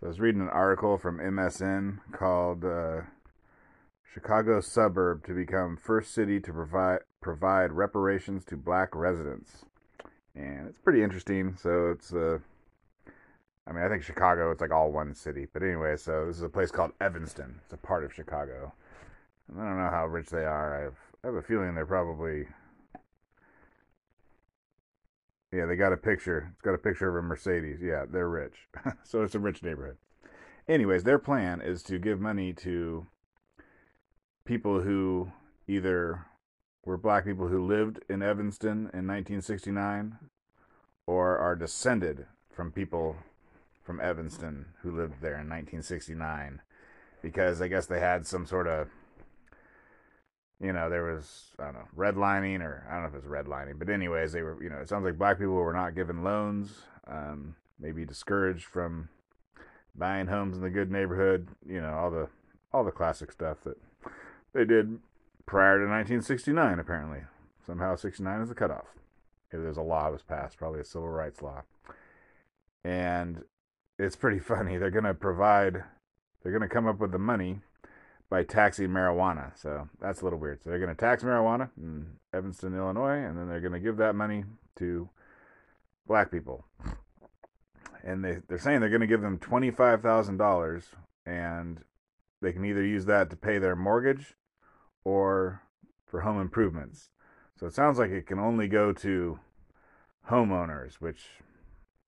So I was reading an article from MSN called uh, "Chicago Suburb to Become First City to Provide Provide Reparations to Black Residents," and it's pretty interesting. So it's uh, I mean, I think Chicago, it's like all one city. But anyway, so this is a place called Evanston. It's a part of Chicago. I don't know how rich they are. I have, I have a feeling they're probably. Yeah, they got a picture. It's got a picture of a Mercedes. Yeah, they're rich. so it's a rich neighborhood. Anyways, their plan is to give money to people who either were black people who lived in Evanston in 1969 or are descended from people from Evanston who lived there in 1969 because I guess they had some sort of you know there was I don't know redlining or I don't know if it was redlining but anyways they were you know it sounds like black people were not given loans um, maybe discouraged from buying homes in the good neighborhood you know all the all the classic stuff that they did prior to 1969 apparently. Somehow 69 is the cutoff. If there's a law that was passed probably a civil rights law. And it's pretty funny. They're going to provide, they're going to come up with the money by taxing marijuana. So that's a little weird. So they're going to tax marijuana in Evanston, Illinois, and then they're going to give that money to black people. And they, they're saying they're going to give them $25,000 and they can either use that to pay their mortgage or for home improvements. So it sounds like it can only go to homeowners, which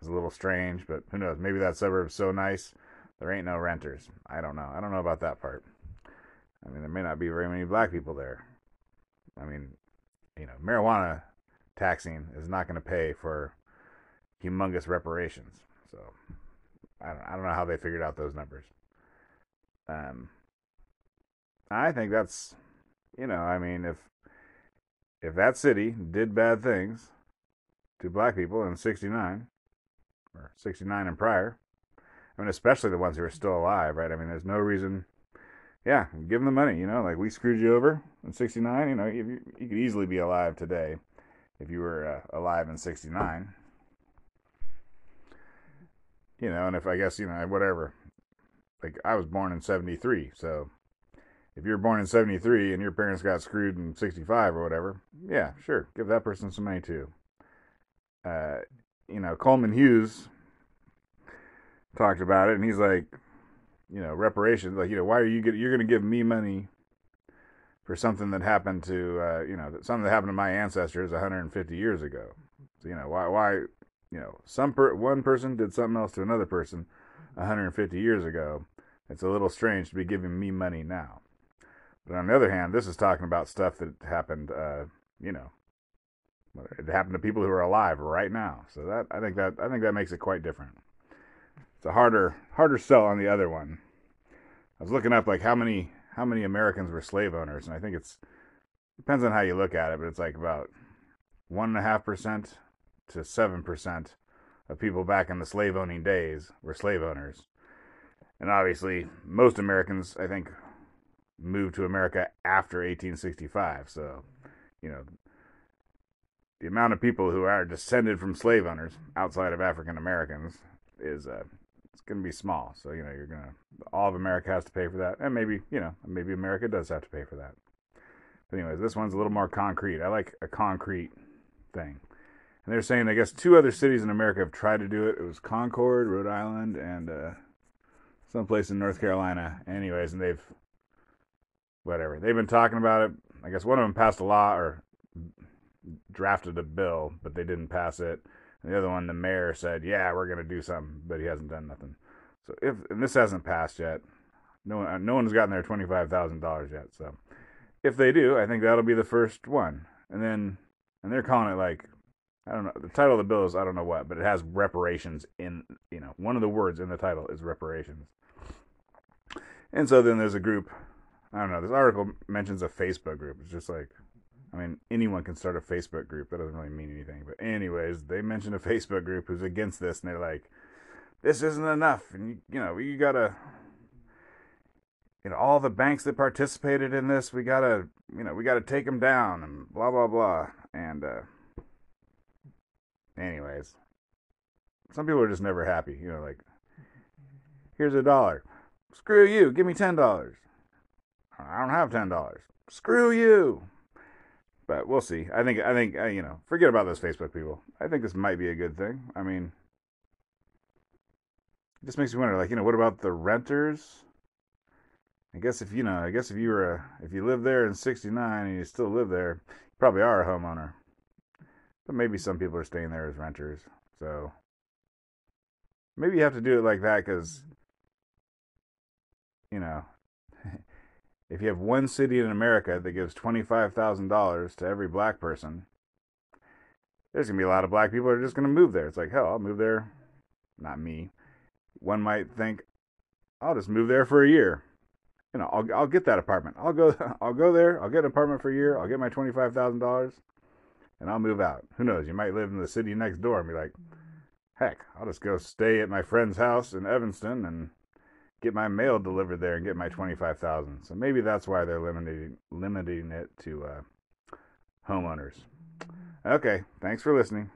is a little strange, but who knows? Maybe that suburb's so nice there ain't no renters. I don't know. I don't know about that part. I mean, there may not be very many black people there. I mean, you know, marijuana taxing is not going to pay for humongous reparations. So I don't, I don't know how they figured out those numbers. Um, I think that's, you know, I mean, if if that city did bad things to black people in '69, or 69 and prior. I mean, especially the ones who are still alive, right? I mean, there's no reason. Yeah, give them the money. You know, like we screwed you over in '69. You know, you, you could easily be alive today if you were uh, alive in '69. You know, and if I guess you know whatever, like I was born in '73, so if you're born in '73 and your parents got screwed in '65 or whatever, yeah, sure, give that person some money too. Uh, you know, Coleman Hughes talked about it, and he's like, you know, reparations. Like, you know, why are you get, you're going to give me money for something that happened to, uh, you know, something that happened to my ancestors 150 years ago. So, you know, why, why, you know, some per, one person did something else to another person 150 years ago. It's a little strange to be giving me money now. But on the other hand, this is talking about stuff that happened, uh, you know, it happened to people who are alive right now. So that I think that I think that makes it quite different. It's a harder harder sell on the other one. I was looking up like how many how many Americans were slave owners, and I think it's depends on how you look at it, but it's like about one and a half percent to seven percent of people back in the slave owning days were slave owners. And obviously, most Americans, I think, moved to America after 1865. So, you know, the amount of people who are descended from slave owners outside of African Americans is uh, it's going to be small. So you know you're going to all of America has to pay for that, and maybe you know maybe America does have to pay for that. But anyways, this one's a little more concrete. I like a concrete thing. And they're saying I guess two other cities in America have tried to do it. It was Concord, Rhode Island, and uh, someplace in North Carolina. Anyways, and they've whatever they've been talking about it. I guess one of them passed a law or drafted a bill, but they didn't pass it. And the other one, the mayor said, "Yeah, we're to do something," but he hasn't done nothing. So if and this hasn't passed yet, no one no one's gotten their twenty five thousand dollars yet. So if they do, I think that'll be the first one. And then and they're calling it like I don't know. The title of the bill is I don't know what, but it has reparations in you know one of the words in the title is reparations. And so then there's a group. I don't know. This article mentions a Facebook group. It's just like I mean, anyone can start a Facebook group. That doesn't really mean anything. But anyways, they mentioned a Facebook group who's against this, and they're like, "This isn't enough." And you, you know, you gotta, you know, all the banks that participated in this, we gotta, you know, we gotta take them down, and blah blah blah. And uh, anyways, some people are just never happy. You know, like Here's a dollar. Screw you. Give me ten dollars. I don't have ten dollars. Screw you. But we'll see. I think I think uh, you know. Forget about those Facebook people. I think this might be a good thing. I mean, it just makes me wonder. Like you know, what about the renters? I guess if you know, I guess if you were a, if you live there in '69 and you still live there, you probably are a homeowner. But maybe some people are staying there as renters. So maybe you have to do it like that because you know if you have one city in America that gives $25,000 to every black person, there's going to be a lot of black people that are just going to move there. It's like, hell, I'll move there. Not me. One might think, I'll just move there for a year. You know, I'll, I'll get that apartment. I'll go, I'll go there. I'll get an apartment for a year. I'll get my $25,000 and I'll move out. Who knows? You might live in the city next door and be like, heck, I'll just go stay at my friend's house in Evanston and get my mail delivered there and get my 25,000. So maybe that's why they're limiting limiting it to uh, homeowners. Okay, thanks for listening.